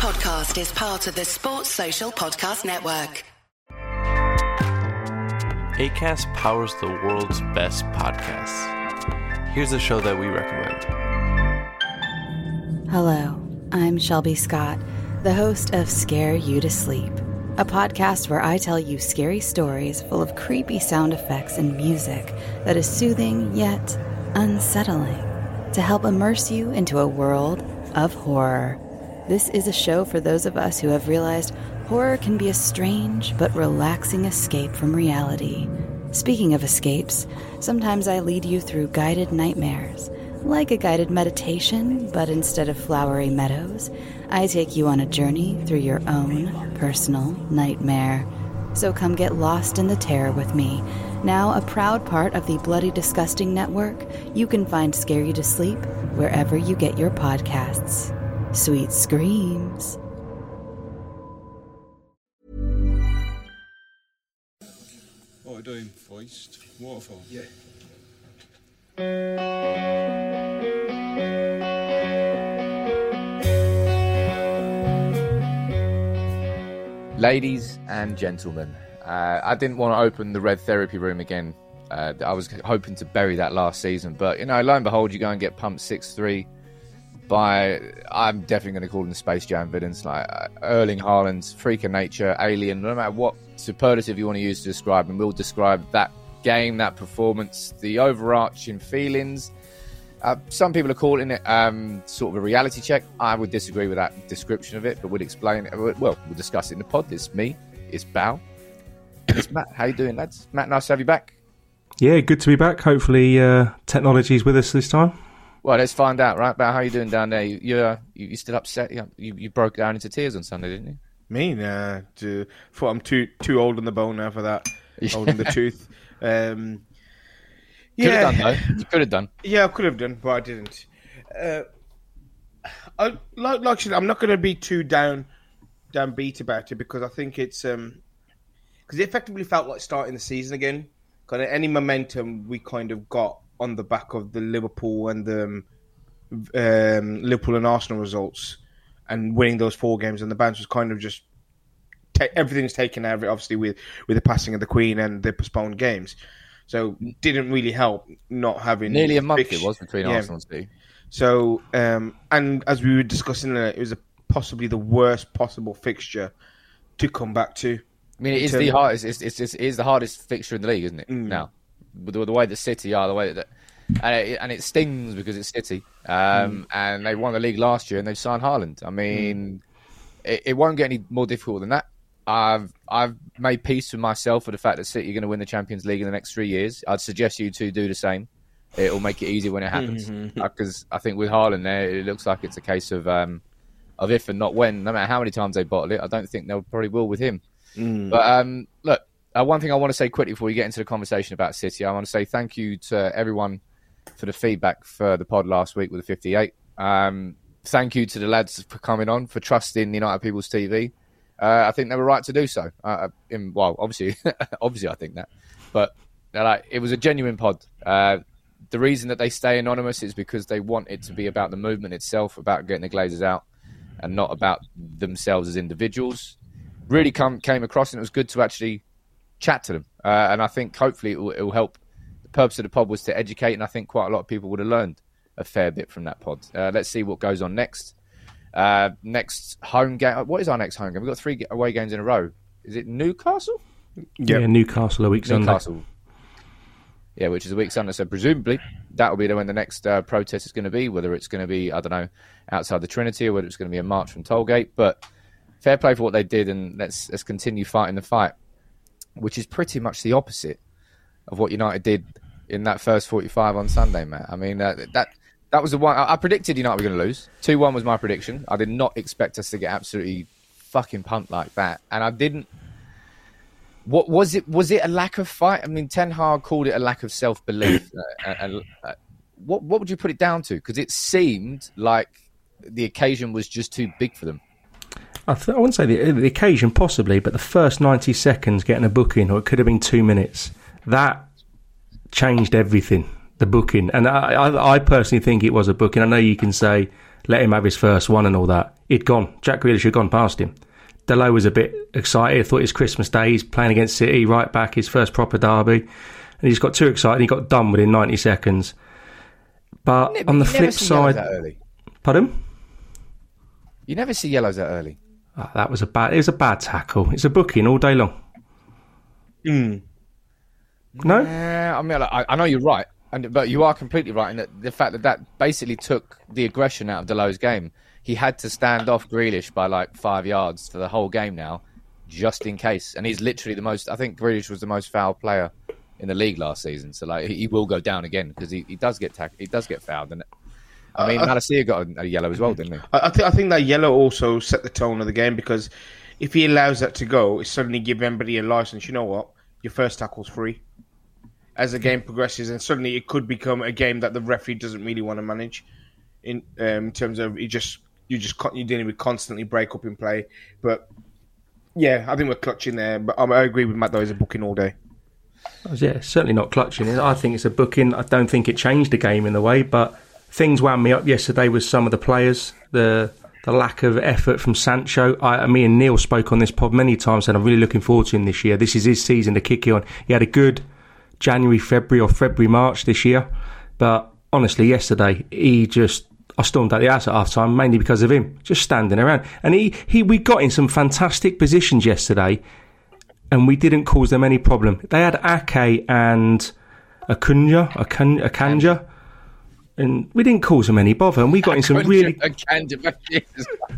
podcast is part of the Sports Social Podcast Network. ACAST powers the world's best podcasts. Here's a show that we recommend. Hello, I'm Shelby Scott, the host of Scare You to Sleep, a podcast where I tell you scary stories full of creepy sound effects and music that is soothing yet unsettling to help immerse you into a world of horror. This is a show for those of us who have realized horror can be a strange but relaxing escape from reality. Speaking of escapes, sometimes I lead you through guided nightmares. Like a guided meditation, but instead of flowery meadows, I take you on a journey through your own personal nightmare. So come get lost in the terror with me. Now a proud part of the Bloody Disgusting Network, you can find Scare You to Sleep wherever you get your podcasts. Sweet screams. What are we doing? Foist? Waterfall? Yeah. Ladies and gentlemen, uh, I didn't want to open the red therapy room again. Uh, I was hoping to bury that last season, but you know, lo and behold, you go and get pumped six three by. I'm definitely going to call them Space Jam villains like uh, Erling Haaland, freak of nature, alien. No matter what superlative you want to use to describe him, we'll describe that game, that performance, the overarching feelings. Uh, some people are calling it um, sort of a reality check. I would disagree with that description of it, but we'll explain it. Well, we'll discuss it in the pod. It's me, it's Bao, it's Matt. How you doing, lads? Matt, nice to have you back. Yeah, good to be back. Hopefully, uh, technology's with us this time. Well, let's find out, right? About how you doing down there? You you, uh, you, you still upset? You, you broke down into tears on Sunday, didn't you? Me, nah. To, thought I'm too too old in the bone now for that. Old in the tooth. Um, Could yeah, have done though. You could have done. yeah, I could have done, but I didn't. Uh, I like, like I'm not going to be too down downbeat about it because I think it's um because it effectively felt like starting the season again. Kind of any momentum we kind of got on the back of the Liverpool and the um, um, Liverpool and Arsenal results and winning those four games and the bounce was kind of just ta- everything's taken out of it. Obviously with with the passing of the Queen and the postponed games. So didn't really help not having Nearly a month it was between Yeah. Arsenal and City. So, um, and as we were discussing, uh, it was a, possibly the worst possible fixture to come back to. I mean, it is the hardest. It's, it's, it's, it is the hardest fixture in the league, isn't it? Mm. Now, the, the way that City are, the way that, and it, and it stings because it's City, um, Mm. and they won the league last year and they've signed Haaland. I mean, it, it won't get any more difficult than that. I've I've made peace with myself for the fact that City are going to win the Champions League in the next three years. I'd suggest you two do the same. It will make it easier when it happens Mm-hmm. because I think with Haaland there, it looks like it's a case of um, of if and not when. No matter how many times they bottle it, I don't think they'll probably will with him. Mm. But um, look, uh, one thing I want to say quickly before we get into the conversation about City, I want to say thank you to everyone for the feedback for the pod last week with the 58. Um, thank you to the lads for coming on, for trusting the United People's TV. Uh, I think they were right to do so. Uh, in, well, obviously, obviously, I think that, but uh, like it was a genuine pod. Uh, the reason that they stay anonymous is because they want it to be about the movement itself, about getting the Glazers out, and not about themselves as individuals. Really come, came across, and it was good to actually chat to them. Uh, and I think hopefully it will, it will help. The purpose of the pod was to educate, and I think quite a lot of people would have learned a fair bit from that pod. Uh, let's see what goes on next. Uh, next home game. What is our next home game? We've got three away games in a row. Is it Newcastle? Yeah, Newcastle a week Sunday. Newcastle. Yeah, which is a week Sunday. So presumably that will be when the next uh, protest is going to be. Whether it's going to be I don't know outside the Trinity or whether it's going to be a march from Tollgate. But fair play for what they did, and let's let's continue fighting the fight, which is pretty much the opposite of what United did in that first forty-five on Sunday, Matt. I mean uh, that that was the one I, I predicted United were going to lose. Two one was my prediction. I did not expect us to get absolutely fucking pumped like that, and I didn't. What was it? Was it a lack of fight? I mean, Ten Hag called it a lack of self belief. uh, and, uh, what what would you put it down to? Because it seemed like the occasion was just too big for them. I, th- I wouldn't say the, uh, the occasion possibly, but the first 90 seconds getting a booking, or it could have been two minutes, that changed everything. the booking, and I, I, I personally think it was a booking. I know you can say let him have his first one and all that. He'd gone. Jack Grealish had gone past him. Dalot was a bit excited. I thought it was Christmas Day. He's playing against City, right back, his first proper derby, and he just got too excited. He got done within ninety seconds. But on the flip side, pardon. You never see yellows that early. Ah, that was a bad. It was a bad tackle. It's a booking all day long. Mm. No, Yeah, I mean, I, I know you're right, and but you are completely right in that the fact that that basically took the aggression out of Dalot's game. He had to stand off Grealish by like five yards for the whole game now, just in case. And he's literally the most. I think Grealish was the most foul player in the league last season. So like he, he will go down again because he, he does get tack- he does get fouled. And I mean, Malacia got a, a yellow as well, didn't he? I, I think I think that yellow also set the tone of the game because if he allows that to go, it suddenly gives everybody a license. You know what? Your first tackle's free. As the game progresses, and suddenly it could become a game that the referee doesn't really want to manage. In um, in terms of you just you just con- you're dealing with constantly break up in play, but yeah, I think we're clutching there. But um, I agree with Matt though. He's a booking all day. yeah, certainly not clutching it. I think it's a booking. I don't think it changed the game in the way, but things wound me up yesterday with some of the players. The the lack of effort from Sancho. I, me and Neil spoke on this pod many times, and I'm really looking forward to him this year. This is his season to kick on. He had a good January, February, or February, March this year, but honestly, yesterday he just. I stormed out the house at half time mainly because of him, just standing around. And he, he we got in some fantastic positions yesterday and we didn't cause them any problem. They had Ake and Acun- Akanji, and we didn't cause them any bother. And we got in some really,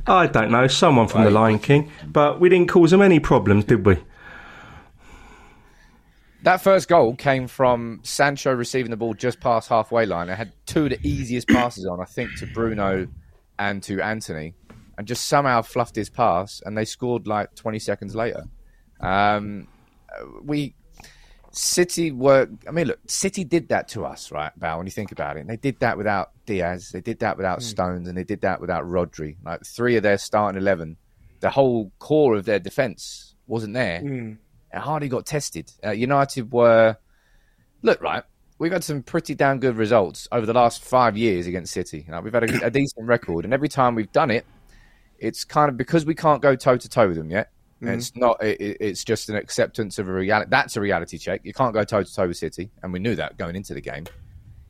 I don't know, someone from the Lion King, but we didn't cause them any problems, did we? That first goal came from Sancho receiving the ball just past halfway line. It had two of the easiest passes on, I think, to Bruno and to Antony, and just somehow fluffed his pass, and they scored like 20 seconds later. Um, we City were. I mean, look, City did that to us, right, Val? When you think about it, and they did that without Dias, they did that without Stones, and they did that without Rodri. Like three of their starting eleven, the whole core of their defense wasn't there it hardly got tested. Uh, United were look right. We've had some pretty damn good results over the last five years against City. Like, we've had a, a decent record, and every time we've done it, it's kind of because we can't go toe to toe with them yet. Mm. It's not. It, it- it's just an acceptance of a reality. That's a reality check. You can't go toe to toe with City, and we knew that going into the game.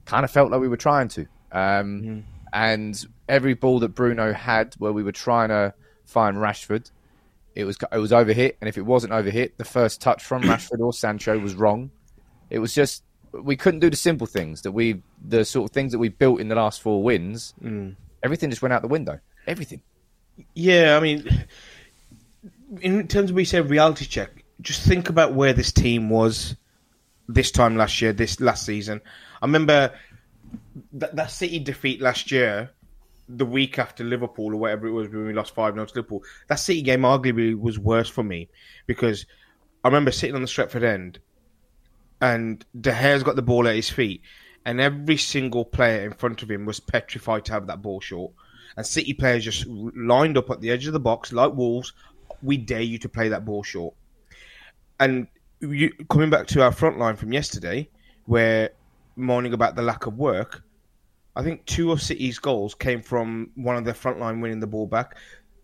Kind of felt like we were trying to. Um, mm. And every ball that Bruno had, where we were trying to find Rashford, it was it was overhit, and if it wasn't overhit, the first touch from Rashford or Sancho was wrong. It was just we couldn't do the simple things that we the sort of things that we built in the last four wins. Mm. Everything just went out the window. Everything. Yeah, I mean, in terms of we say reality check, just think about where this team was this time last year, this last season. I remember that, that City defeat last year, the week after Liverpool or whatever it was when we lost 5 0 to Liverpool. That City game arguably was worse for me because I remember sitting on the Stretford end and De Gea's got the ball at his feet, and every single player in front of him was petrified to have that ball short. And City players just lined up at the edge of the box like wolves. We dare you to play that ball short. And you, coming back to our front line from yesterday, where moaning about the lack of work, I think two of City's goals came from one of their front line winning the ball back.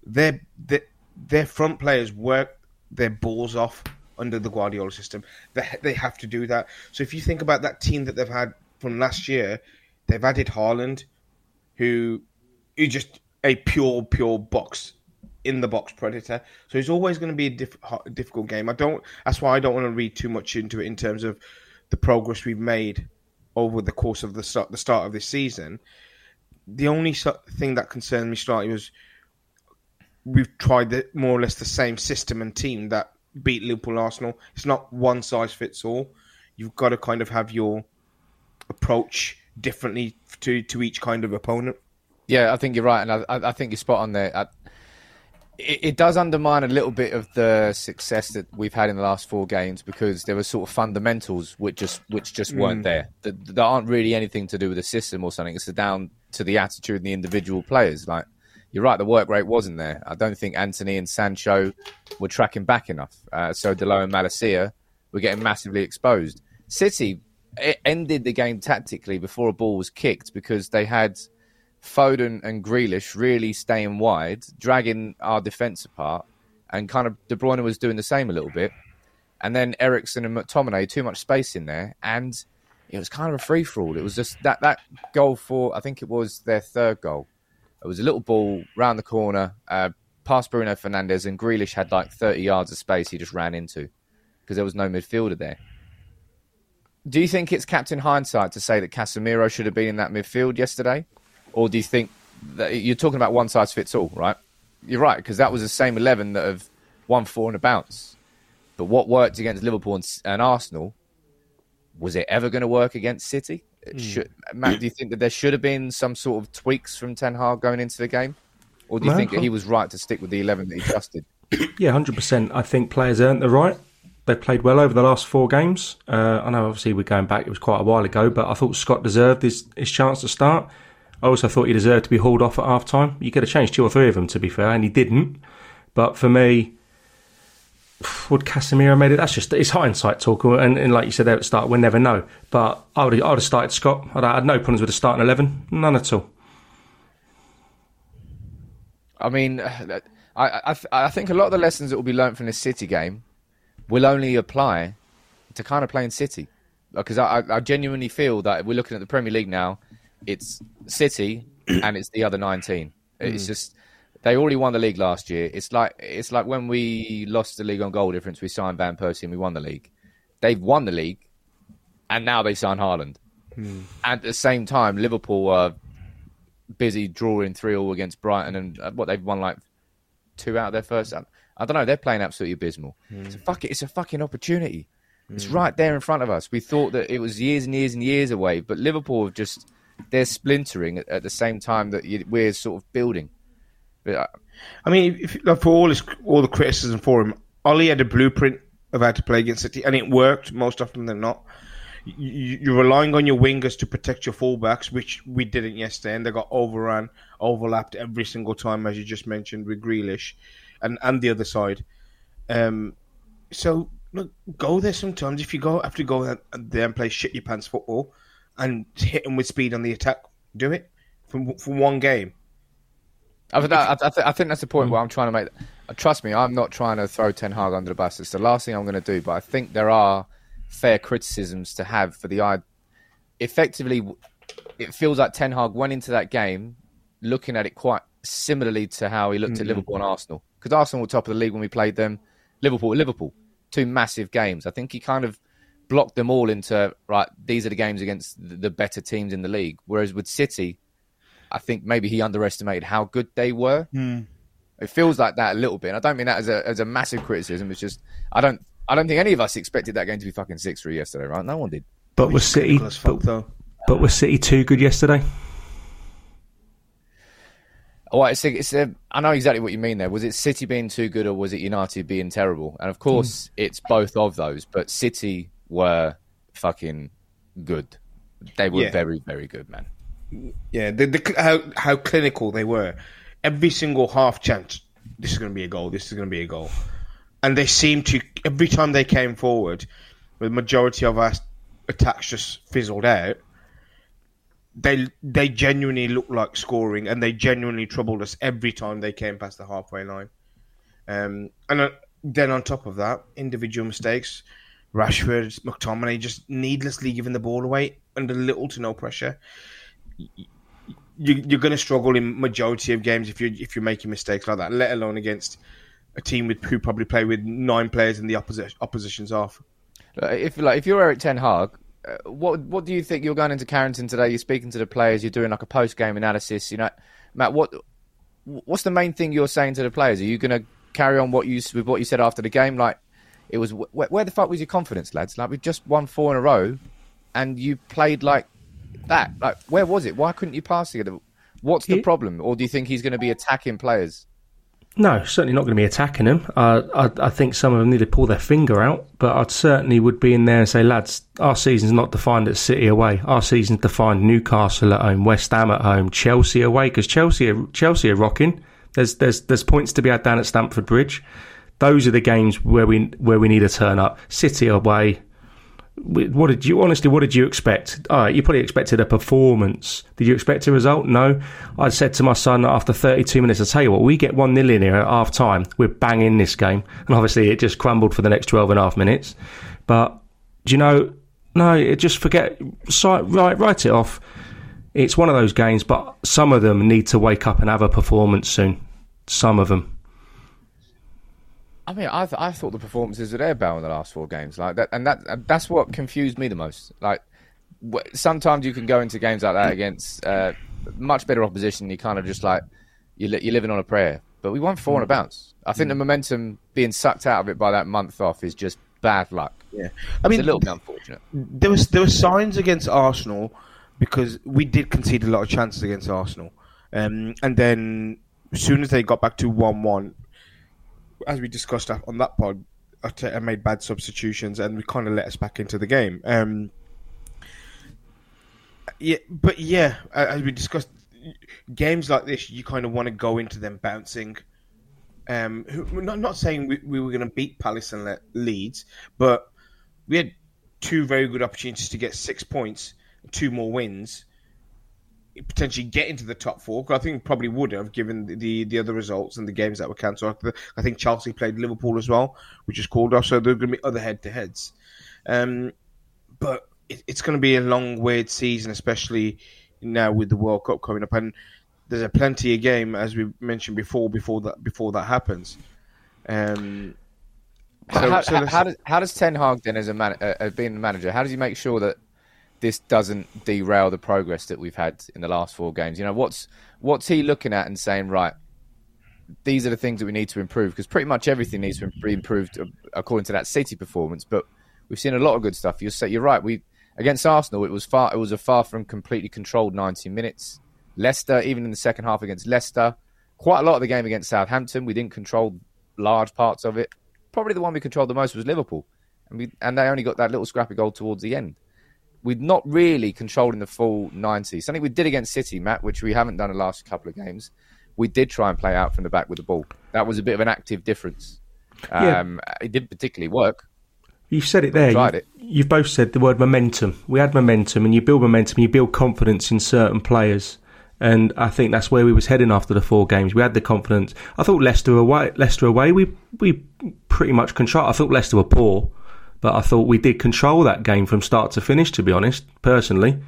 Their their, their front players work their balls off under the Guardiola system. They they have to do that. So if you think about that team that they've had from last year, they've added Haaland, who is just a pure pure box in the box predator. So it's always going to be a diff- difficult game. I don't. That's why I don't want to read too much into it in terms of the progress we've made over the course of the start the start of this season. The only thing that concerned me slightly was we've tried the, more or less the same system and team that beat Liverpool Arsenal. It's not one size fits all. You've got to kind of have your approach differently to to each kind of opponent. Yeah, I think you're right, and I, I I think you're spot on there. I, it, it does undermine a little bit of the success that we've had in the last four games because there were sort of fundamentals which just which just weren't there. That, that aren't really anything to do with the system or something. It's down to the attitude and the individual players. Like you're right, the work rate wasn't there. I don't think Antony and Sancho were tracking back enough. Uh, so Dalot and Malacia were getting massively exposed. City, it ended the game tactically before a ball was kicked because they had Foden and Grealish really staying wide, dragging our defence apart, and kind of De Bruyne was doing the same a little bit. And then Eriksen and McTominay, too much space in there, and it was kind of a free for all. It was just that that goal for I think it was their third goal. It was a little ball round the corner, uh, past Bruno Fernandes, and Grealish had like 30 yards of space he just ran into because there was no midfielder there. Do you think it's captain hindsight to say that Casemiro should have been in that midfield yesterday? Or do you think that you're talking about one size fits all, right? You're right, because that was the same 11 that have won four in a bounce. But what worked against Liverpool and, and Arsenal, was it ever going to work against City? Hmm. Should, Matt, do you think that there should have been some sort of tweaks from Ten Hag going into the game? Or do you No, think that he was right to stick with the 11 that he trusted? Yeah, hundred percent. I think players earned the right. They played well over the last four games. Uh, I know, obviously, we're going back; it was quite a while ago, but I thought Scott deserved his, his chance to start. I also thought he deserved to be hauled off at half time. You could have changed two or three of them, to be fair, and he didn't. But for me, would Casemiro made it? That's just it's hindsight talk, and, and like you said there at the start, we'll never know. But I would I would have started Scott. I'd have had no problems with the starting eleven, none at all. I mean, I, I, I think a lot of the lessons that will be learned from this City game will only apply to kind of playing City. Because I, I genuinely feel that we're looking at the Premier League now, it's City and it's the other 19. It's hmm. just they already won the league last year. It's like it's like when we lost the league on goal difference, we signed Van Persie and we won the league. They've won the league, and now they sign Haaland. Hmm. At the same time, Liverpool are busy drawing three all against Brighton, and uh, what they've won like two out of their first. I, I don't know. They're playing absolutely abysmal. Hmm. It's a fuck. It's a fucking opportunity. It's right there in front of us. We thought that it was years and years and years away, but Liverpool have just they're splintering at, at the same time that you, we're sort of building. But uh, I mean, if, like, for all his all the criticism for him, Ollie had a blueprint of how to play against City, and it worked most often than not. You, you're relying on your wingers to protect your fullbacks, which we didn't yesterday, and they got overrun, overlapped every single time, as you just mentioned with Grealish, and and the other side. Um, so look, go there sometimes. If you go have to go there and play shit your pants football, and hit them with speed on the attack, do it for for one game. I, th- I, th- I think that's the point hmm. where I'm trying to make. Trust me, I'm not trying to throw Ten Hag under the bus. It's the last thing I'm going to do. But I think there are fair criticisms to have for the eye. Effectively, it feels like Ten Hag went into that game looking at it quite similarly to how he looked at hmm. Liverpool and Arsenal. Because Arsenal were top of the league when we played them. Liverpool, Liverpool, two massive games. I think he kind of blocked them all into right. These are the games against the the better teams in the league. Whereas with City, I think maybe he underestimated how good they were. It feels like that a little bit. And I don't mean that as a as a massive criticism. It's just I don't I don't think any of us expected that game to be fucking six three yesterday, right? No one did. But was City, fuck, but, but was City too good yesterday? Oh, it's a, it's a, I know exactly what you mean there. Was it City being too good or was it United being terrible? And of course, hmm. it's both of those. But City were fucking good. They were Yeah. very very good, man. Yeah, the, the, how how clinical they were. Every single half chance, this is going to be a goal. This is going to be a goal, and they seemed to every time they came forward, the majority of our attacks just fizzled out. They they genuinely looked like scoring, and they genuinely troubled us every time they came past the halfway line. Um, and uh, then on top of that, individual mistakes. Rashford, McTominay just needlessly giving the ball away under little to no pressure you, you're going to struggle in majority of games if you if you're making mistakes like that. Let alone against a team with who probably play with nine players in the opposition opposition's half. If like if you're Erik Ten Hag, uh, what what do you think? You're going into Carrington today. You're speaking to the players. You're doing like a post game analysis. You know, Matt. What what's the main thing you're saying to the players? Are you going to carry on what you with what you said after the game? Like it was where, where the fuck was your confidence, lads? Like we just won four in a row, and you played like that. Like where was it? Why couldn't you pass together? What's the problem? Or do you think he's going to be attacking players? No, certainly not going to be attacking them. Uh, I, I think some of them need to pull their finger out, but I'd certainly would be in there and say, lads, our season's not defined at City away. Our season's defined Newcastle at home, West Ham at home, Chelsea away, because Chelsea are, Chelsea are rocking. There's there's there's points to be had down at Stamford Bridge. Those are the games where we where we need to turn up. City away, what did you honestly? What did you expect? Right, you probably expected a performance. Did you expect a result? No. I said to my son after 32 minutes, "I tell you what, we get one nil in here at half time. We're banging this game." And obviously, it just crumbled for the next 12 and a half minutes. But do you know? No, just forget. Write write it off. It's one of those games, but some of them need to wake up and have a performance soon. Some of them. I mean, I, th- I thought the performances were there, Bell, in the last four games, like that, and that that's what confused me the most. Like, w- sometimes you can go into games like that against uh, much better opposition. You kind of just like you're, li- you're living on a prayer. But we won four on a bounce. I think the momentum being sucked out of it by that month off is just bad luck. Yeah, I mean, it's a little bit unfortunate. There was there were signs against Arsenal because we did concede a lot of chances against Arsenal, um, and then as soon as they got back to one one, as we discussed on that pod, I made bad substitutions and we kind of let us back into the game. Um, yeah, but yeah, as we discussed, games like this, you kind of want to go into them bouncing. Um, not not saying we, we were going to beat Palace and Leeds, but we had two very good opportunities to get six points, two more wins, potentially get into the top four. I think probably would have given the, the other results and the games that were cancelled. I think Chelsea played Liverpool as well, which is called off. So there are going to be other head to heads. Um, but it, it's going to be a long, weird season, especially now with the World Cup coming up. And there's a plenty of game, as we mentioned before, before that before that happens. Um, so, how, so how, does how does Ten Hag then, as a man, uh, being a manager, how does he make sure that this doesn't derail the progress that we've had in the last four games. You know, what's what's he looking at and saying, right, these are the things that we need to improve because pretty much everything needs to be improved uh, according to that City performance. But we've seen a lot of good stuff. You're you're right. We against Arsenal, it was far it was a far from completely controlled 90 minutes. Leicester, even in the second half against Leicester, quite a lot of the game against Southampton, we didn't control large parts of it. Probably the one we controlled the most was Liverpool, and we and they only got that little scrappy goal towards the end we've not really controlled in the full 90. Something we did against City, Matt, which we haven't done the last couple of games. We did try and play out from the back with the ball. That was a bit of an active difference. Um, yeah. It didn't particularly work. You've said it there. You've, it. you've both said the word momentum. We had momentum, and you build momentum, you build confidence in certain players. And I think that's where we was heading after the four games. We had the confidence. I thought Leicester away, Leicester away, we we pretty much control. I thought Leicester were poor, but I thought we did control that game from start to finish. To be honest, personally,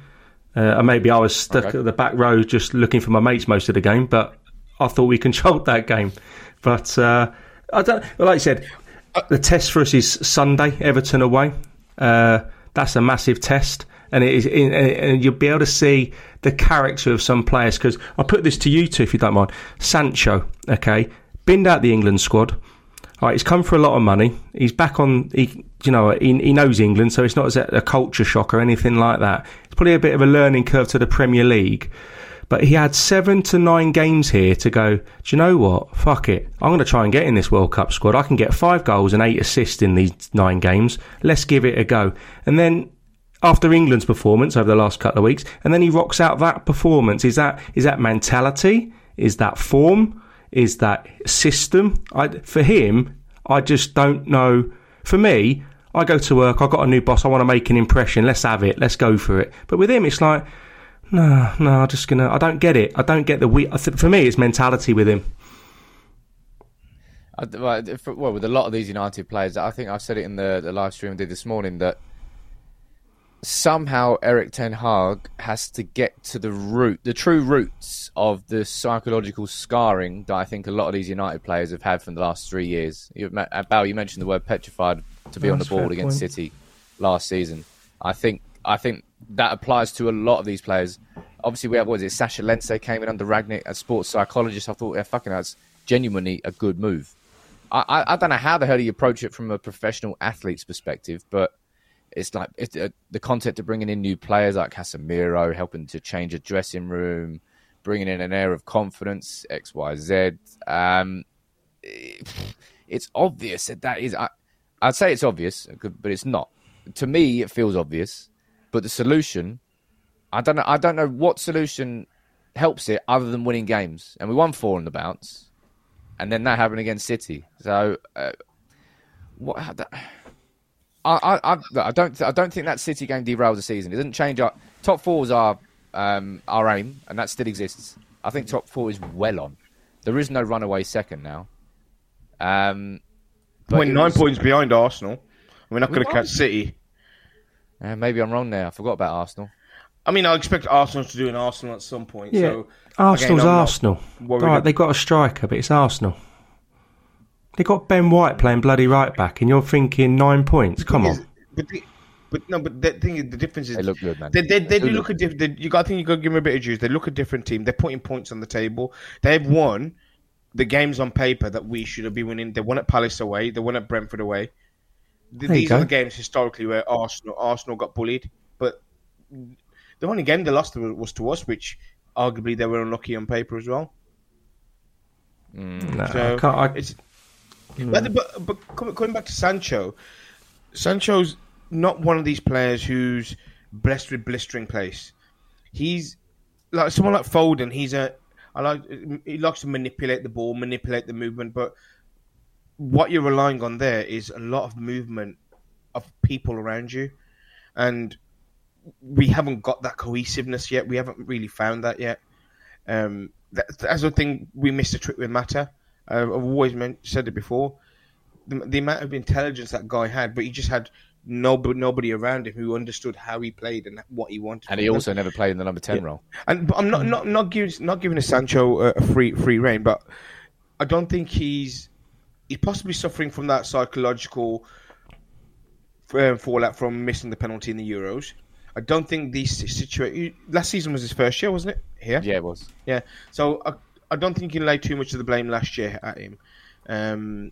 uh, and maybe I was stuck okay. at the back row just looking for my mates most of the game, but I thought we controlled that game. But uh, I don't. Well, Like I said, the test for us is Sunday, Everton away. Uh, that's a massive test, and it is, and you'll be able to see the character of some players. Because I put this to you too, if you don't mind. Sancho, okay, binned out the England squad Right, he's come for a lot of money. He's back on. He, you know, he, he knows England, so it's not a culture shock or anything like that. It's probably a bit of a learning curve to the Premier League. But he had seven to nine games here to go. Do you know what? Fuck it. I'm going to try and get in this World Cup squad. I can get five goals and eight assists in these nine games. Let's give it a go. And then after England's performance over the last couple of weeks, and then he rocks out that performance. Is that is that mentality? Is that form? Is that system. I, for him, I just don't know. For me, I go to work, I've got a new boss, I want to make an impression, let's have it, let's go for it. But with him, it's like, no, no, I'm just gonna, I don't get it. I don't get the, we, for me, it's mentality with him. Well, with a lot of these United players, I think I said it in the, the live stream I did this morning that somehow Erik Ten Hag has to get to the root, the true roots of the psychological scarring that I think a lot of these United players have had from the last three years. You, uh, Bal, you mentioned the word petrified to be That's on the ball against point. City last season. I think I think that applies to a lot of these players. Obviously, we have what is it? Sascha Lense came in under Rangnick, as sports psychologist. I thought, yeah, fucking, that's genuinely a good move. I, I, I don't know how the hell you approach it from a professional athlete's perspective, but it's like it's, uh, the concept of bringing in new players like Casemiro, helping to change a dressing room, bringing in an air of confidence, X, Y, Z. Um, it's obvious that that is. I, I'd say it's obvious, but it's not. To me, it feels obvious, but the solution, I don't know. I don't know what solution helps it other than winning games, and we won four in the bounce, and then that happened against City. So, uh, what? I, I, I, don't, I don't think that City game derails the season. It doesn't change our top four is our, um, our aim, and that still exists. I think top four is well on. There is no runaway second now. Um, but We're nine was- points behind Arsenal. We're not going to catch City. Uh, maybe I'm wrong there. I forgot about Arsenal. I mean, I expect Arsenal to do an Arsenal at some point. Yeah, So Arsenal's again, Arsenal. worried Right, ab- they got a striker, but it's Arsenal. They got Ben White playing bloody right back, and you're thinking nine points. Come on. But, the, but no, but the thing is, the difference is They look good, man. They, they, they They do look look at different. You got. I think you got to give them a bit of juice. They look a different team. They're putting points on the table. They've won the games on paper that we should have been winning. They won at Palace away. They won at Brentford away. Th- There you These are the games historically where Arsenal Arsenal got bullied. But the only game they lost was was to us, which arguably they were unlucky on paper as well. Mm. No, So I can't, I, it's but, but, coming back to Sancho, Sancho's not one of these players who's blessed with blistering pace. He's like someone like Foden. He's a I like he likes to manipulate the ball, manipulate the movement, but what you're relying on there is a lot of movement of people around you, and we haven't got that cohesiveness yet. We haven't really found that yet. Um, that, that's the thing we missed a trick with Mata. Uh, I've always meant, said it before. The, the amount of intelligence that guy had, but he just had nobody, nobody around him who understood how he played and what he wanted. And he them. also never played in the number ten role. And but I'm not not not giving not giving a Sancho a, a free free reign, but I don't think he's he's possibly suffering from that psychological um, fallout from missing the penalty in the Euros. I don't think these situation last season was his first year, wasn't it? Here, Yeah, it was. yeah. So I, I don't think you can lay too much of the blame last year at him. Um,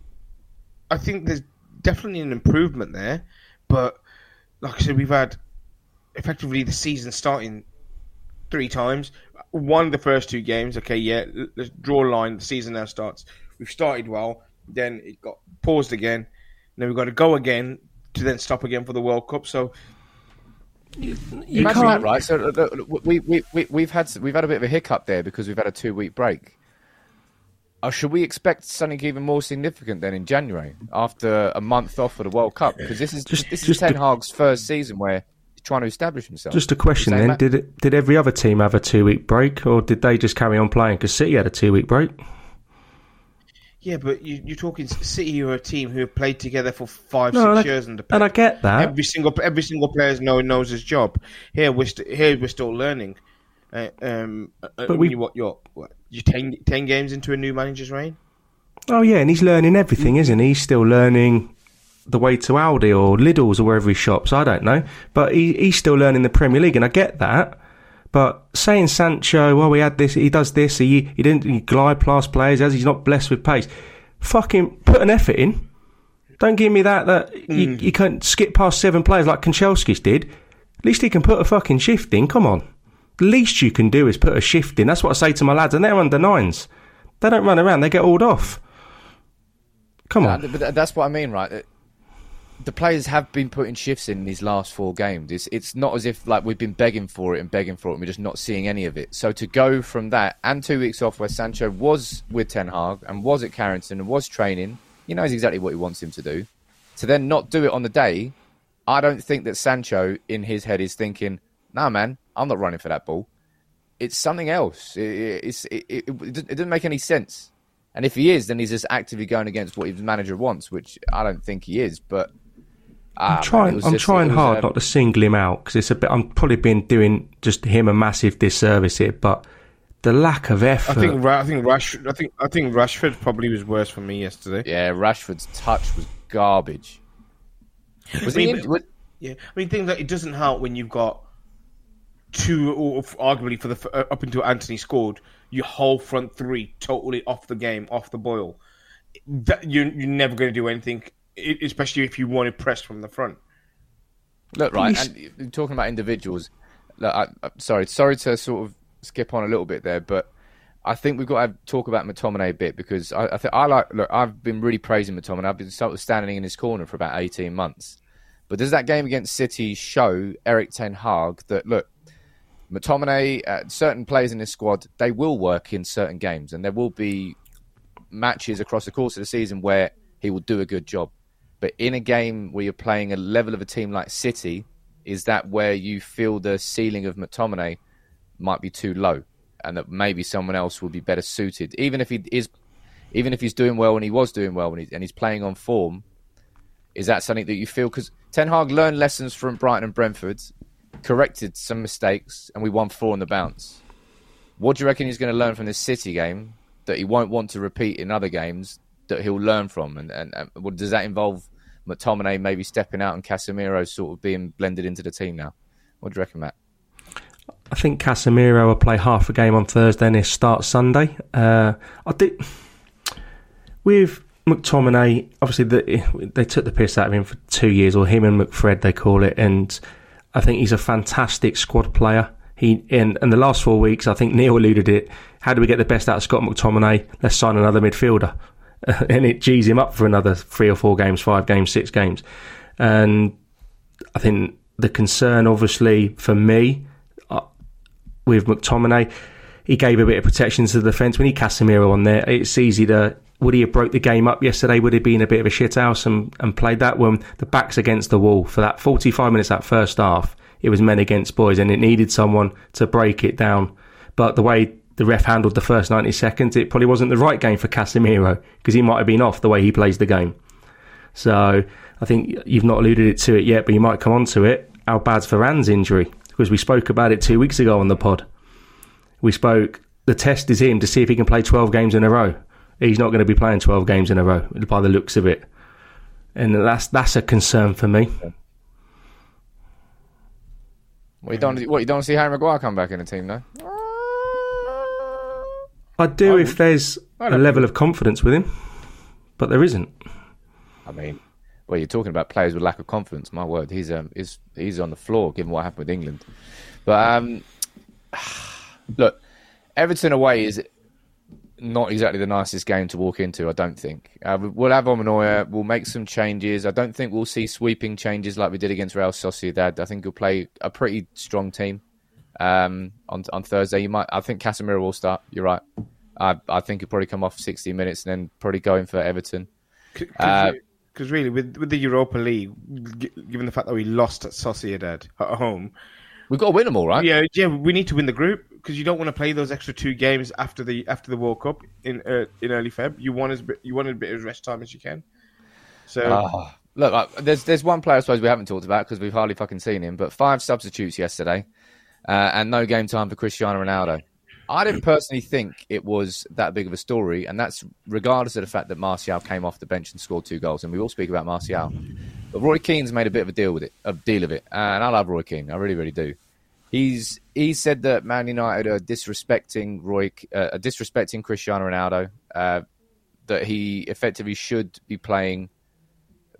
I think there's definitely an improvement there, but like I said, we've had effectively the season starting three times. Won the first two games. Okay, yeah, let's draw a line. The season now starts. We've started well, then it got paused again. Then we've got to go again to then stop again for the World Cup. So you Imagine can't. right? So we, we, we, we've had we've had a bit of a hiccup there because we've had a two week break. Uh, should we expect something even more significant then in January after a month off for the World Cup? Because this is Just- this is just Ten Hag's first season where he's trying to establish himself. Just a question then: that- Did it, did every other team have a two week break, or did they just carry on playing? Because City had a two week break. Yeah, but you, you're talking City or a team who have played together for five, No, six and I, years, and and I get that. every single every single player know, knows his job. Here we're st- here we're still learning. Uh, um, but we- we what you're what you 10, 10 games into a new manager's reign. Oh yeah, and he's learning everything, isn't he? He's still learning the way to Aldi or Lidl's or wherever he shops. I don't know, but he, he's still learning the Premier League, and I get that. But saying Sancho, well, he had this, he does this, he he didn't he glide past players as he's not blessed with pace. Fucking put an effort in. Don't give me that that you, hmm. you can't skip past seven players like Kanchelskis did. At least he can put a fucking shift in. Come on. The least you can do is put a shift in. That's what I say to my lads, and they're under nines. They don't run around. They get hauled off. Come on. but that's what I mean, right? The players have been putting shifts in these last four games. It's it's not as if like we've been begging for it and begging for it, and we're just not seeing any of it. So to go from that and two weeks off, where Sancho was with Ten Hag and was at Carrington and was training, he knows exactly what he wants him to do. To then not do it on the day, I don't think that Sancho in his head is thinking, "Nah, man, I'm not running for that ball." It's something else. It, it- it's, it, it, it doesn't make any sense. And if he is, then he's just actively going against what his manager wants, which I don't think he is. But ah, I'm trying. it I'm just- trying hard um, not to single him out because it's a bit. I'm probably been doing just him a massive disservice here, but the lack of effort. I effort. think I think Rash I think I think Rashford probably was worse for me yesterday. Yeah, Rashford's touch was garbage. Was I mean, he? but- was, Yeah, I mean, things like it doesn't help when you've got two, or arguably for the uh, up until Antony scored, your whole front three totally off the game, off the boil. That you're, you're never going to do anything, especially if you want to press from the front. look, right, and talking about individuals. Look, I, I'm sorry, sorry to sort of skip on a little bit there, but I think we've got to talk about McTominay a bit because I, I think I like. Look, I've been really praising McTominay. I've been sort of standing in his corner for about 18 months. But does that game against City show Erik Ten Hag that look, McTominay, uh, certain players in his squad, they will work in certain games, and there will be matches across the course of the season where he will do a good job. But in a game where you're playing a level of a team like City, is that where you feel the ceiling of McTominay might be too low, and that maybe someone else will be better suited, even if he is, even if he's doing well and he was doing well and he's, and he's playing on form. Is that something that you feel? Because Ten Hag learned lessons from Brighton and Brentford, corrected some mistakes, and we won four on the bounce. What do you reckon he's going to learn from this City game that he won't want to repeat in other games that he'll learn from? And, and, and does that involve McTominay maybe stepping out and Casemiro sort of being blended into the team now? What do you reckon, Matt? I think Casemiro will play half a game on Thursday and he'll start Sunday. Uh, I did with McTominay. Obviously, the, they took the piss out of him for two years, or him and McFred they call it, and I think he's a fantastic squad player. He in, in the last four weeks, I think Neil alluded it. How do we get the best out of Scott McTominay? Let's sign another midfielder, and it G's him up for another three or four games, five games, six games. And I think the concern, obviously, for me uh, with McTominay, he gave a bit of protection to the defence. When he Casemiro on there, it's easy to. Would he have broke the game up yesterday? Would he have been a bit of a shithouse and, and played that when the back's against the wall for that 45 minutes, that first half? It was men against boys and it needed someone to break it down. But the way the ref handled the first 90 seconds, it probably wasn't the right game for Casemiro because he might have been off the way he plays the game. So I think you've not alluded it to it yet, but you might come on to it. How bad's Varane's injury? Because we spoke about it two weeks ago on the pod. We spoke, the test is him to see if he can play 12 games in a row. He's not going to be playing 12 games in a row by the looks of it. And that's that's a concern for me. What you don't what you don't see Harry Maguire come back in the team though? I do if there's a level of confidence with him, but there isn't. I mean, well, you're talking about players with lack of confidence. My word, he's um, he's he's on the floor given what happened with England. But um, look, Everton away is not exactly the nicest game to walk into. I don't think uh, we'll have Omanoya. We'll make some changes. I don't think we'll see sweeping changes like we did against Real Sociedad. I think we'll play a pretty strong team um, on on Thursday. You might. I think Casemiro will start. You're right. I I think he'll probably come off 60 minutes and then probably go in for Everton. Because Uh, really, with with the Europa League, given the fact that we lost at Sociedad at home, We've got to win them all, right? yeah, yeah, we need to win the group because you don't want to play those extra two games after the after the World Cup in uh, in early Feb. You want as bit- you want as bit of rest time as you can. So Oh, look, there's there's one player I suppose we haven't talked about because we've hardly fucking seen him, but five substitutes yesterday, uh, and no game time for Cristiano Ronaldo. I didn't personally think it was that big of a story, and that's regardless of the fact that Martial came off the bench and scored two goals, and we will speak about Martial. But Roy Keane's made a bit of a deal with it, a deal of it, and I love Roy Keane, I really, really do. He's he said that Man United are disrespecting Roy, uh, are disrespecting Cristiano Ronaldo, uh, that he effectively should be playing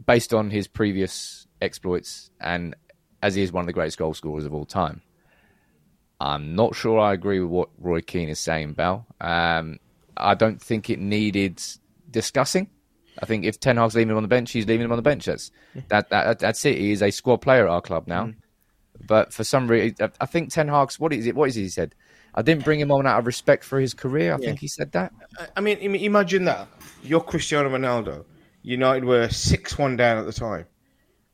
based on his previous exploits and as he is one of the greatest goal scorers of all time. I'm not sure I agree with what Roy Keane is saying, Bell. Um, I don't think it needed discussing. I think if Ten Hag's leaving him on the bench, he's leaving him on the bench. That's that, that that's it. He is a squad player at our club now. But for some reason, I think Ten Hag's what is it? What is it he said? I didn't bring him on out of respect for his career. I think he said that. I- mean, imagine that you're Cristiano Ronaldo. United were six one down at the time,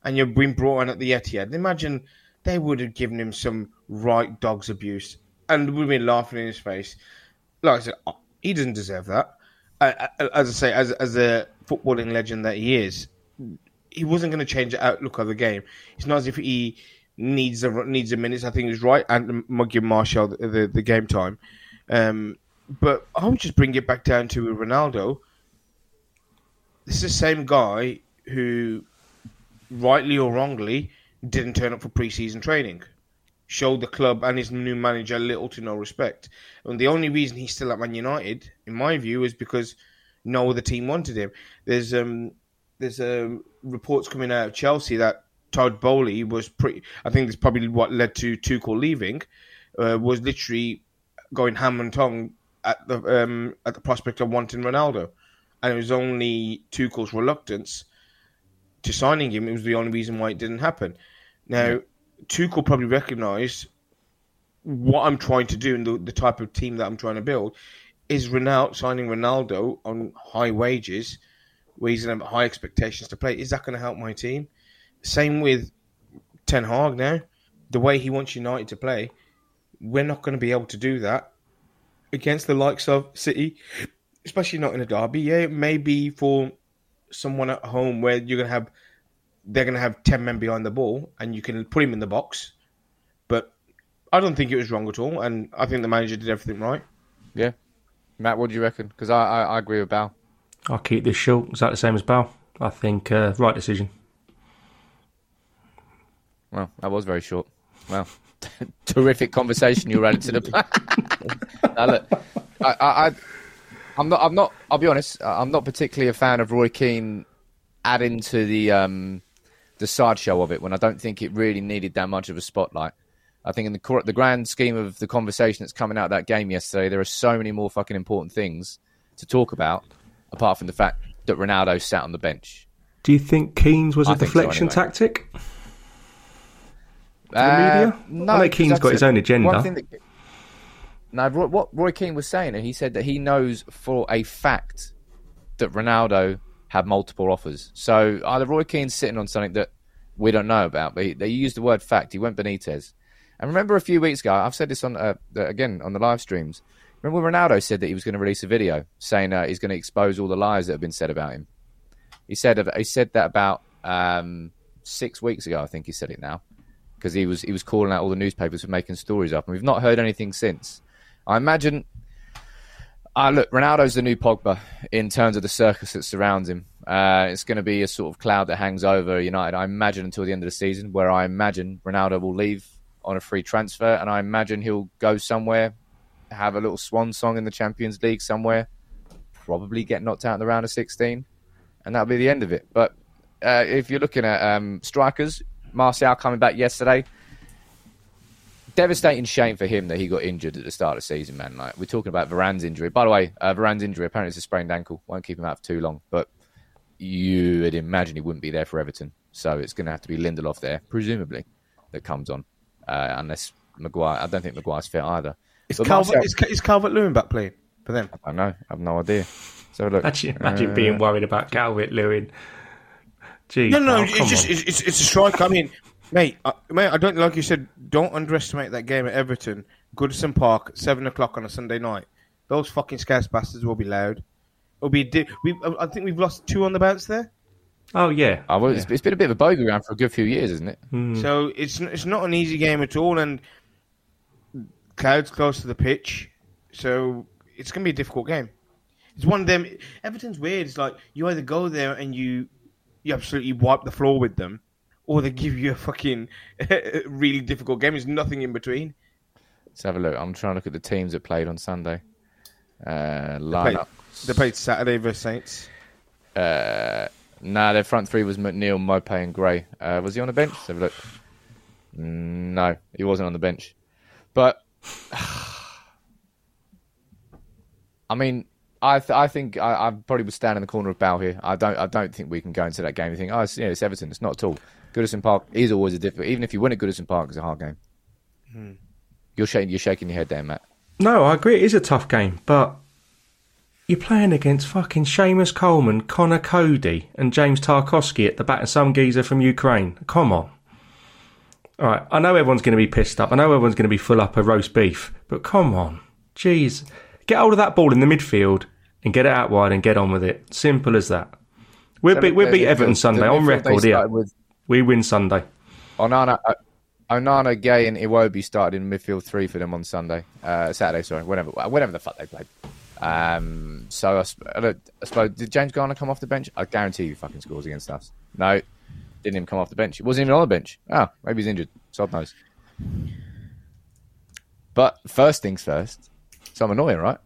and you've been brought on at the Etihad. Imagine they would have given him some right dog's abuse, and would have been laughing in his face. Like I said, he doesn't deserve that. As I say, as as a footballing legend that he is, he wasn't going to change the outlook of the game. It's not as if he needs the needs the minutes. I think he's right, and give Martial the, the, the game time. Um, but I would just bring it back down to Ronaldo. This is the same guy who, rightly or wrongly, didn't turn up for pre-season training. Showed the club and his new manager little to no respect. And the only reason he's still at Man United, in my view, is because no other team wanted him. There's um there's um, reports coming out of Chelsea that Todd Boehly was pretty. I think that's probably what led to Tuchel leaving. Uh, was literally going ham and tongue at the um, at the prospect of wanting Ronaldo, and it was only Tuchel's reluctance to signing him. It was the only reason why it didn't happen. Now, Tuchel probably recognised what I'm trying to do and the, the type of team that I'm trying to build is Ronaldo signing Ronaldo on high wages where he's going to have high expectations to play. Is that going to help my team? Same with Ten Hag now. The way he wants United to play, we're not going to be able to do that against the likes of City, especially not in a derby. Yeah, it may be for someone at home where you're going to have they're going to have 10 men behind the ball and you can put him in the box. But I don't think it was wrong at all. And I think the manager did everything right. Yeah. Matt, what do you reckon? Because I, I, I agree with Bal. I'll keep this short. Is that the same as Bal? I think uh, right decision. Well, that was very short. Well, terrific conversation you ran into the. now, look, I, I, I'm not. I'm not. I'll be honest. I'm not particularly a fan of Roy Keane adding to the um, the sideshow of it when I don't think it really needed that much of a spotlight. I think in the the grand scheme of the conversation that's coming out of that game yesterday, there are so many more fucking important things to talk about, apart from the fact that Ronaldo sat on the bench. Do you think Keane's was a I so, deflection anyway. tactic? the Uh, media? no, I know Keane's got his own agenda. That- no, Roy- what Roy Keane was saying, he said that he knows for a fact that Ronaldo had multiple offers. So either Roy Keane's sitting on something that we don't know about, but he, they used the word fact. He went Benitez. And remember a few weeks ago, I've said this on uh, again on the live streams. Remember Ronaldo said that he was going to release a video saying uh, he's going to expose all the lies that have been said about him. He said he said that about um, six weeks ago. I think he said it now because he was he was calling out all the newspapers for making stories up, and we've not heard anything since. I imagine. Uh, look, Ronaldo's the new Pogba in terms of the circus that surrounds him. Uh, it's going to be a sort of cloud that hangs over United, I imagine, until the end of the season, where I imagine Ronaldo will leave on a free transfer, and I imagine he'll go somewhere, have a little swan song in the Champions League somewhere, probably get knocked out in the round of 16, and that'll be the end of it. But uh, if you're looking at um, strikers, Martial coming back yesterday, devastating shame for him that he got injured at the start of the season, man. Like we're talking about Varane's injury. By the way, uh, Varane's injury apparently is a sprained ankle. Won't keep him out for too long, but you would imagine he wouldn't be there for Everton. So it's going to have to be Lindelof there, presumably, that comes on, uh, unless Maguire. I don't think Maguire's fit either. Is But Calvert, Martial- is, is Calvert Lewin back playing for them? I don't know. I have no idea. So look, Imagine, imagine uh, being worried about Calvert Lewin. Jeez, No, no, pal, it's come just on. it's, it's, it's a strike. I mean, mate, uh, mate, I don't like you said. Don't underestimate that game at Everton, Goodison Park, seven o'clock on a Sunday night. Those fucking scarce bastards will be loud. It'll be. Di- we, I think we've lost two on the bounce there. Oh yeah, I was, it's, it's been a bit of a bogey round for a good few years, isn't it? So it's it's not an easy game at all, and clouds close to the pitch, so it's gonna be a difficult game. It's one of them. Everton's weird. It's like you either go there and you you absolutely wipe the floor with them, or they give you a fucking really difficult game. There's nothing in between. Let's have a look. I'm trying to look at the teams that played on Sunday. Uh, They played, lineup. they played Saturday versus Saints. Uh, nah, their front three was McNeil, Maupay, and Gray. Uh, was he on the bench? Let's have a look. Mm, No, he wasn't on the bench. But I mean, I th- I think I, I probably would stand in the corner of Bow here. I don't I don't think we can go into that game and think, oh, it's, yeah, it's Everton. It's not at all. Goodison Park is always a difficult. Even if you win at Goodison Park, it's a hard game. Hmm. You're shaking you're shaking your head there, Matt. no, I agree. It is a tough game, but you're playing against fucking Seamus Coleman, Conor Coady, and James Tarkowski at the back, and some geezer from Ukraine. Come on. All right, I know everyone's going to be pissed up. I know everyone's going to be full up of roast beef, but come on, jeez, get hold of that ball in the midfield and get it out wide and get on with it. Simple as that. We'll beat, we'll beat Everton the Sunday on record here. with We win Sunday. Onana, uh, Onana, Gueye, and Iwobi started in midfield three for them on Sunday, uh, Saturday. Sorry, whenever, whenever the fuck they played. Um, so I, I I suppose did James Garner come off the bench? I guarantee he fucking scores against us. No, didn't even come off the bench. He wasn't even on the bench. Oh, maybe he's injured. Sod knows. But first things first. Annoying, right?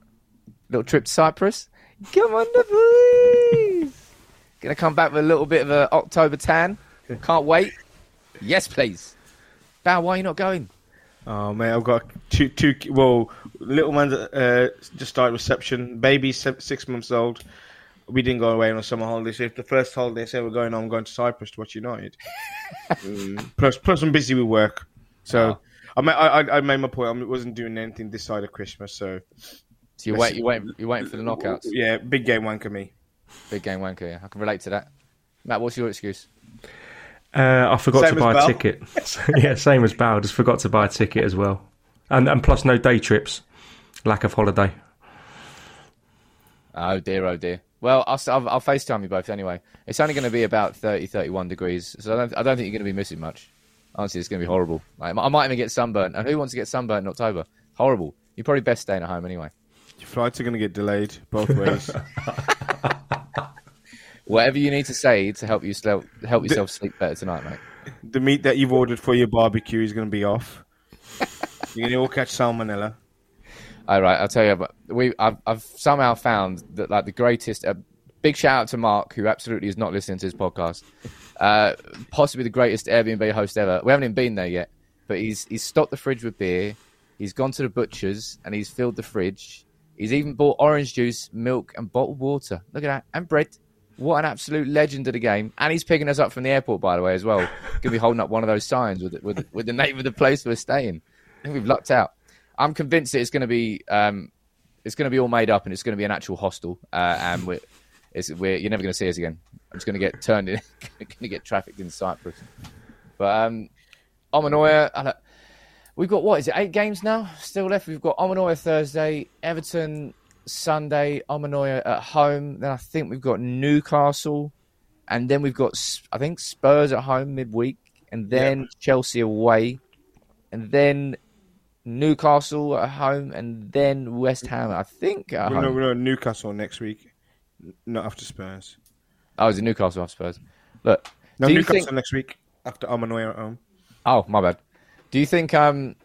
Little trip to Cyprus. Come on, the please. Gonna come back with a little bit of a October tan. Can't wait. Yes, please. Bow, why are you not going? Oh mate, I've got two two. Well, little man uh, just started reception. Baby six months old. We didn't go away on a summer holiday. So if the first holiday say we're going on, I'm going to Cyprus to watch United. Mm, plus, plus I'm busy with work. So I, ma- I I I made my point. I wasn't doing anything this side of Christmas. So So you wait, you wait, you waiting for the knockouts. yeah, big game wanker me. Big game wanker. Yeah, I can relate to that. Matt, what's your excuse? Uh, I forgot Same to buy Bal. a ticket. yeah, same as Bal. Just forgot to buy a ticket as well, and and plus no day trips, lack of holiday. Oh dear, oh dear. Well, I'll, I'll, I'll FaceTime you both anyway. It's only going to be about 30, 31 degrees, so I don't, I don't think you're going to be missing much. Honestly, it's going to be horrible. Like, I might even get sunburnt. And who wants to get sunburnt in October? Horrible. You're probably best staying at home anyway. Your flights are going to get delayed both ways. Whatever you need to say to help you sl- help yourself sleep better tonight, mate. the meat that you've ordered for your barbecue is going to be off. You're going to all catch salmonella. All right, I'll tell you. But we, I've, I've somehow found that like the greatest. Uh, Big shout out to Mark, who absolutely is not listening to his podcast. Uh, possibly the greatest Airbnb host ever. We haven't even been there yet, but he's he's stocked the fridge with beer. He's gone to the butcher's and he's filled the fridge. He's even bought orange juice, milk, and bottled water. Look at that, and bread. What an absolute legend of the game! And he's picking us up from the airport, by the way, as well. Gonna be holding up one of those signs with with with the name of the place we're staying. I think we've lucked out. I'm convinced that it's going to be um, it's to be all made up and it's going to be an actual hostel. Uh, and we're, it's, we're you're never going to see us again. I'm just going to get turned in, going to get trafficked in Cyprus. But um, Omonoia, we've got what is it? Eight games now still left. We've got Omonoia Thursday, Everton Sunday, Omonoia at home. Then I think we've got Newcastle, and then we've got I think Spurs at home midweek, and then Chelsea away, and then Newcastle at home, and then West Ham. I think at We're home. we're not Newcastle next week, not after Spurs. Oh, is it Newcastle after Spurs? Look, No, do you Newcastle think? next week after Omonoia at home. Oh, my bad. Do you think? Um,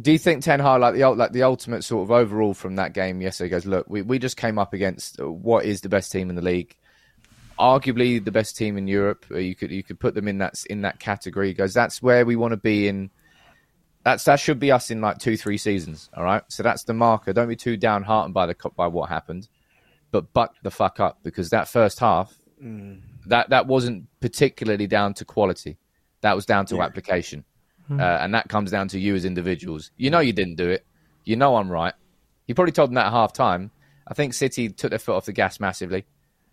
do you think Ten Hag like the like the ultimate sort of overall from that game yesterday? Goes, look, we we just came up against what is the best team in the league, arguably the best team in Europe. Uh, You could you could put them in that in that category. He goes, that's where we want to be in. That's that should be us in like two three seasons. All right, so that's the marker. Don't be too downhearted by the by what happened, but buck the fuck up because that first half that that wasn't particularly down to quality. That was down to application, uh, and that comes down to you as individuals. You know you didn't do it. You know I'm right. You probably told them that at half time. I think City took their foot off the gas massively.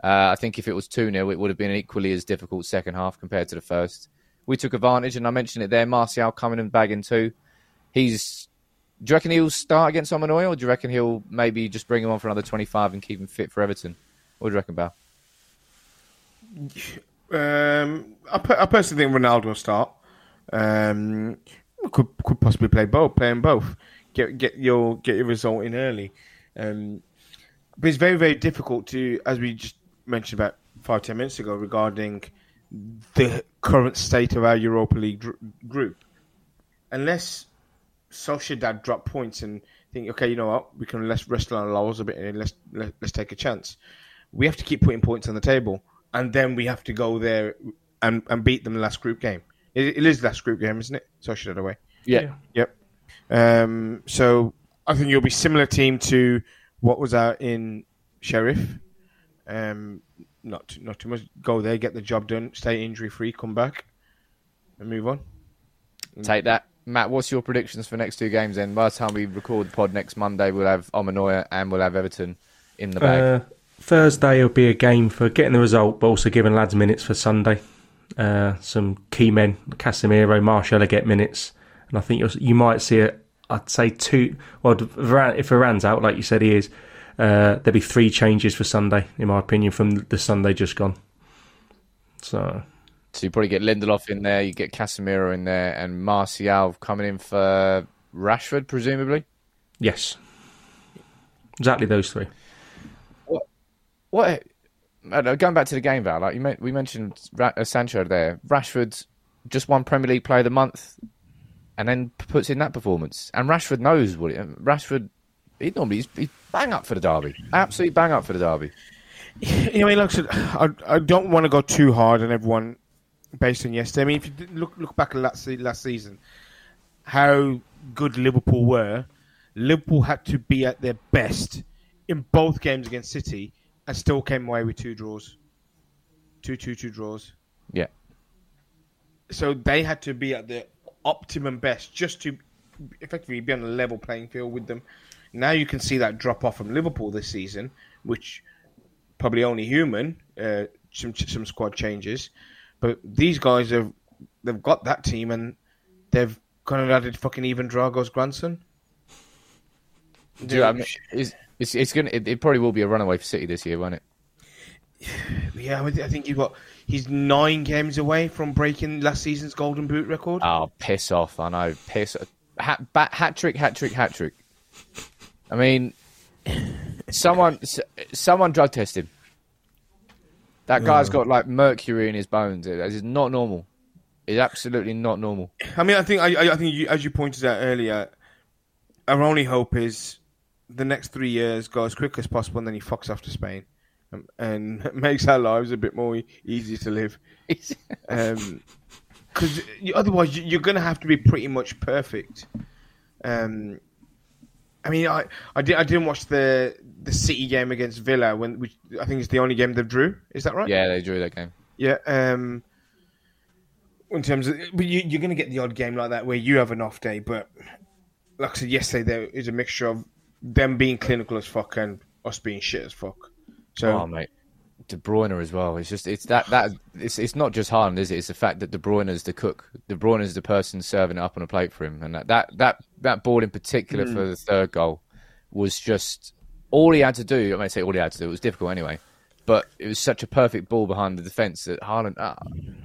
Uh, I think if it was 2 0, it would have been an equally as difficult second half compared to the first. We took advantage, and I mentioned it there. Martial coming and bagging two. He's. Do you reckon he'll start against Omanoy, or do you reckon he'll maybe just bring him on for another 25 and keep him fit for Everton? What do you reckon, Bal? Um, I, I personally think Ronaldo will start. Um, could could possibly play both, playing both. Get get your get your result in early. Um, but it's very very difficult to, as we just mentioned about five ten minutes ago, regarding the current state of our Europa League group. Unless Sociedad drop points and think, okay, you know what, we can let's rest on our laurels a bit and let's let, let's take a chance. We have to keep putting points on the table, and then we have to go there and, and beat them the last group game. It, it is the last group game, isn't it? Sociedad away. Yeah. Yep. Um, so I think you'll be similar team to what was out in Sheriff. Um, not too, not too much. Go there, get the job done, stay injury free, come back, and move on. Take that. Matt, what's your predictions for next two games then? By the time we record the pod next Monday, we'll have Omonoia and we'll have Everton in the bag. Uh, Thursday will be a game for getting the result, but also giving lads minutes for Sunday. Uh, some key men, Casemiro, Martial, get minutes, and I think you might see it. I'd say two. Well, if Varane's out, like you said, he is. Uh, there'll be three changes for Sunday, in my opinion, from the Sunday just gone. So so you probably get Lindelof in there, you get Casemiro in there, and Martial coming in for Rashford, presumably. yes, exactly those three. What? uh, Going back to the game, Val, like you men- we mentioned Ra- uh, Sancho there. Rashford just won Premier League Player of the Month, and then puts in that performance. And Rashford knows what it. Rashford, he normally he's, he's bang up for the derby, absolutely bang up for the derby. You know, I mean, like I said, I, I don't want to go too hard on everyone based on yesterday. I mean, if you look look back at last last season, how good Liverpool were, Liverpool had to be at their best in both games against City and still came away with two draws, two two two draws. Yeah. So they had to be at their optimum best just to effectively be on a level playing field with them. Now you can see that drop off from Liverpool this season, which probably only human. Uh, some some squad changes, but these guys have they've got that team and they've kind of added fucking even Drago's grandson. Do I mean, it's, it's, it's gonna. It, it, probably will be a runaway for City this year, won't it? Yeah, I think you've got. He's nine games away from breaking last season's Golden Boot record. Oh, piss off! I know, piss. Hat, bat, hat trick, hat trick, hat trick. I mean, someone, someone drug test him. That guy's got like mercury in his bones. It is not normal. It's absolutely not normal. I mean, I think I, I think you, as you pointed out earlier, our only hope is the next three years go as quick as possible, and then he fucks off to Spain um, and makes our lives a bit more easy to live. Because um, otherwise, you're going to have to be pretty much perfect. Um, I mean, I I, did, I didn't watch the the City game against Villa when which I think it's the only game they drew. Is that right? Yeah, they drew that game. Yeah. Um, in terms of, but you, you're going to get the odd game like that where you have an off day, but like I said yesterday, there is a mixture of them being clinical as fuck and us being shit as fuck. So, oh mate, De Bruyne as well. It's just it's that that it's it's not just Haaland, is it? It's the fact that De Bruyne is the cook. De Bruyne is the person serving it up on a plate for him, and that that that, that ball in particular mm. for the third goal was just all he had to do. I may say all he had to do. It was difficult anyway, but it was such a perfect ball behind the defence that Haaland. Uh,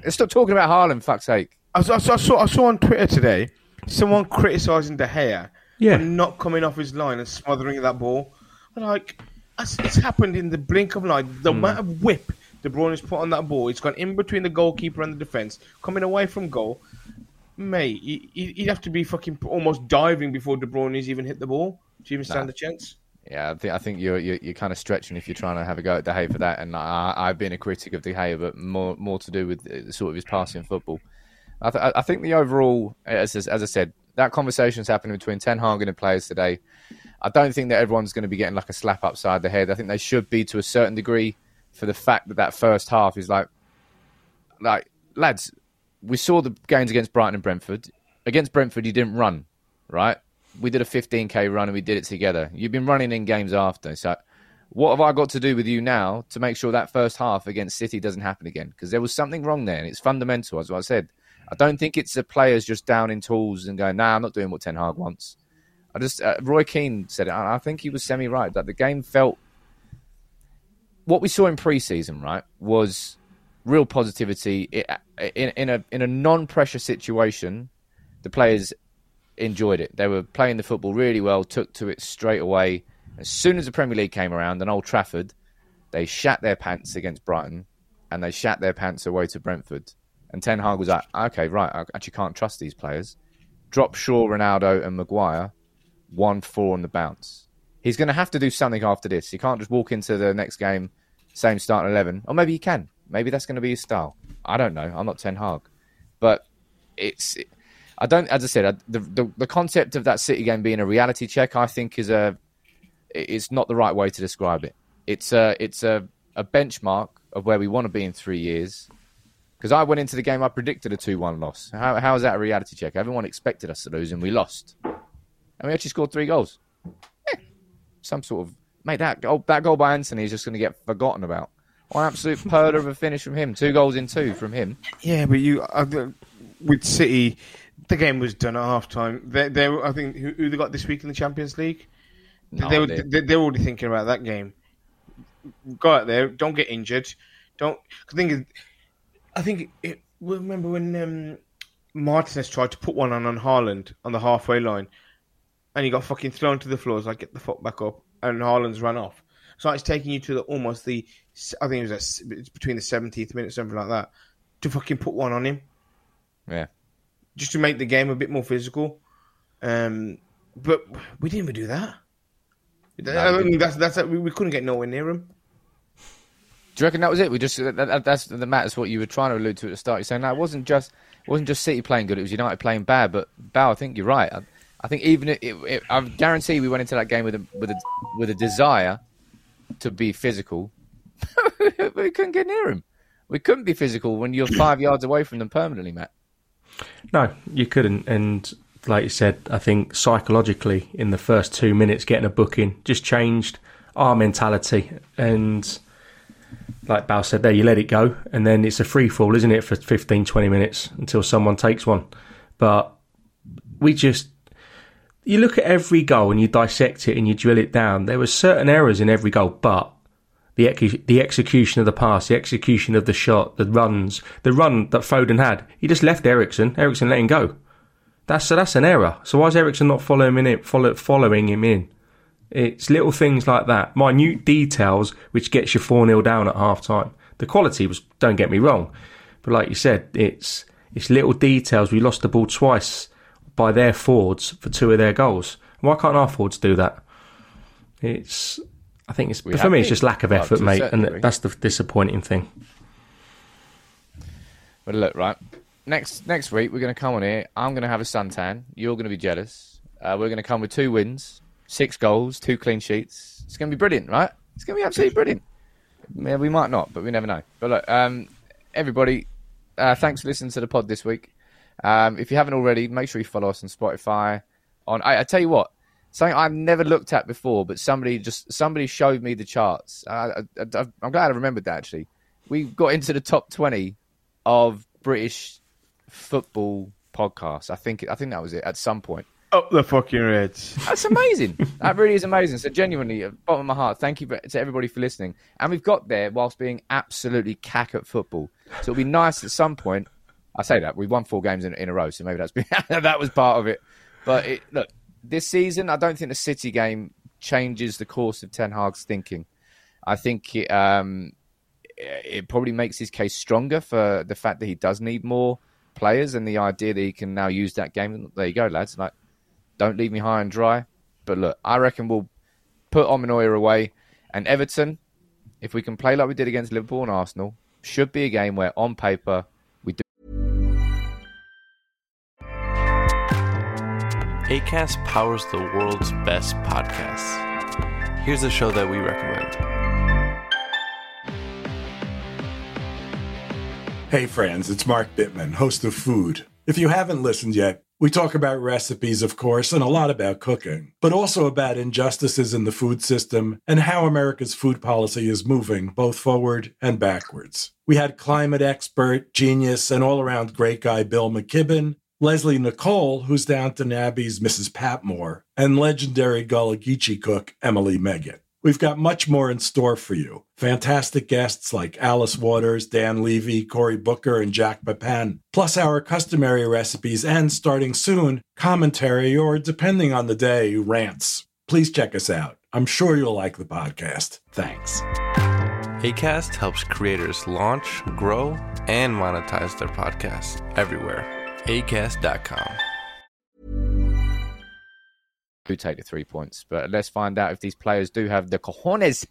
let's stop talking about Haaland. Fuck's sake. I, I, I, saw I saw on Twitter today someone criticising De Gea yeah. for not coming off his line and smothering that ball. Like it's happened in the blink of an eye. The mm. amount of whip De Bruyne has put on that ball, it's gone in between the goalkeeper and the defence, coming away from goal. Mate, he'd have to be fucking almost diving before De Bruyne's even hit the ball to even stand nah. a chance. Yeah, I think I think you're, you're, you're kind of stretching if you're trying to have a go at De Gea for that. And I, have been a critic of De Gea, but more more to do with the, sort of his passing football. I, th- I think the overall, as as I said, that conversation is happening between Ten Hag and the players today. I don't think that everyone's going to be getting like a slap upside the head. I think they should be to a certain degree for the fact that that first half is like, like lads, we saw the games against Brighton and Brentford. Against Brentford, you didn't run, right? We did a 15k run and we did it together. You've been running in games after, so what have I got to do with you now to make sure that first half against City doesn't happen again? Because there was something wrong there, and it's fundamental, as I said. I don't think it's the players just down in tools and going, "Nah, I'm not doing what Ten Hag wants." I just uh, Roy Keane said it. I think he was semi right that the game felt what we saw in preseason, right, was real positivity in, in a in a non pressure situation. The players enjoyed it. They were playing the football really well, took to it straight away. As soon as the Premier League came around and Old Trafford, they shat their pants against Brighton and they shat their pants away to Brentford. And Ten Hag was like, okay, right, I actually can't trust these players. Drop Shaw, Ronaldo, and Maguire, one four on the bounce. He's going to have to do something after this. He can't just walk into the next game, same starting eleven, or maybe he can. Maybe that's going to be his style. I don't know. I'm not Ten Hag, but it's. I don't. As I said, I, the, the the concept of that City game being a reality check, I think, is a. It's not the right way to describe it. It's a. It's a a benchmark of where we want to be in three years because I went into the game, I predicted a 2 1 loss. How, how is that a reality check? Everyone expected us to lose, and we lost. And we actually scored three goals. Eh, some sort of. Mate, that goal, that goal by Antony is just going to get forgotten about. One absolute pearl of a finish from him. Two goals in two from him. Yeah, but you. Uh, with City, the game was done at half time. They, they, I think, who, who, they got this week in the Champions League? No they, were, they, they're already thinking about that game. Go out there, don't get injured. Don't. Thing is, I think it, remember when um, Martinez tried to put one on on Haaland on the halfway line, and he got fucking thrown to the floor. like get the fuck back up, and Haaland's run off. So it's taking you to the almost the I think it was a, it's between the seventieth minute something like that to fucking put one on him. Yeah, just to make the game a bit more physical. Um, but we didn't even do that. No, that's that's we, we couldn't get nowhere near him. Do you reckon that was it? We just that, that's the matters what you were trying to allude to at the start. You're saying that it wasn't just it wasn't just City playing good; it was United playing bad. But Bow, I think you're right. I, I think even it, it, I guarantee we went into that game with a with a with a desire to be physical. we couldn't get near him. We couldn't be physical when you're five yards away from them permanently, Matt. No, you couldn't. And like you said, I think psychologically in the first two minutes, getting a booking just changed our mentality and like Bal said there, you let it go, and then it's a free fall, isn't it, for 15, 20 minutes until someone takes one. But we just, you look at every goal and you dissect it and you drill it down. There were certain errors in every goal, but the ex- the execution of the pass, the execution of the shot, the runs, the run that Foden had, he just left Eriksen. Eriksen let him go. That's so that's an error. So why is Eriksen not following him in? Follow, following him in? It's little things like that, minute details, which gets you 4 0 down at half time. The quality was, don't get me wrong, but like you said, it's it's little details. We lost the ball twice by their forwards for two of their goals. Why can't our forwards do that? It's, I think it's, We for me, it's been. just lack of effort, a mate, and degree. that's the disappointing thing. But look, right. Next next week we're going to come on here. I'm going to have a suntan. You're going to be jealous. Uh, we're going to come with two wins, six goals, two clean sheets. It's going to be brilliant, right? It's going to be absolutely brilliant. Yeah, we might not, but we never know. But look, um, everybody, uh, thanks for listening to the pod this week. Um, if you haven't already, make sure you follow us on Spotify. On I, I tell you what, something I've never looked at before, but somebody just somebody showed me the charts. I, I, I'm glad I remembered that actually. We got into the top twenty of British football podcasts. I think I think that was it at some point. Up the fucking Reds. That's amazing. that really is amazing. So genuinely, bottom of my heart, thank you for, to everybody for listening. And we've got there whilst being absolutely cack at football. So it'll be nice at some point. I say that we won four games in, in a row, so maybe that's been, that was part of it. But it, look, this season, I don't think the City game changes the course of Ten Hag's thinking. I think it, um, it probably makes his case stronger for the fact that he does need more players and the idea that he can now use that game. There you go, lads. Like, don't leave me high and dry. But look, I reckon we'll put Omonoia away. And Everton, if we can play like we did against Liverpool and Arsenal, should be a game where on paper ACAST powers the world's best podcasts. Here's a show that we recommend. Hey friends, it's Mark Bittman, host of Food. If you haven't listened yet, we talk about recipes, of course, and a lot about cooking, but also about injustices in the food system and how America's food policy is moving both forward and backwards. We had climate expert, genius, and all around great guy Bill McKibben, Lesley Nicol, who's Downton Abbey's Mrs. Patmore, and legendary Gullah Geechee cook Emily Meggett. We've got much more in store for you. Fantastic guests like Alice Waters, Dan Levy, Cory Booker, and Jacques Pépin, plus our customary recipes and, starting soon, commentary or, depending on the day, rants. Please check us out. I'm sure you'll like the podcast. Thanks. ACAST helps creators launch, grow, and monetize their podcasts everywhere. ACAST.com. do take the three points. But let's find out if these players do have the cojones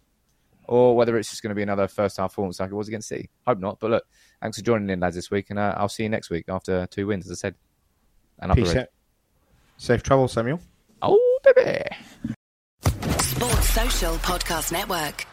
or whether it's just going to be another first half performance like it was against City. Hope not. But look, thanks for joining in, lads, this week. And uh, I'll see you next week after two wins, as I said. And up the Peace red. out. Safe travel, Samuel. Oh, baby. Sports Social Podcast Network.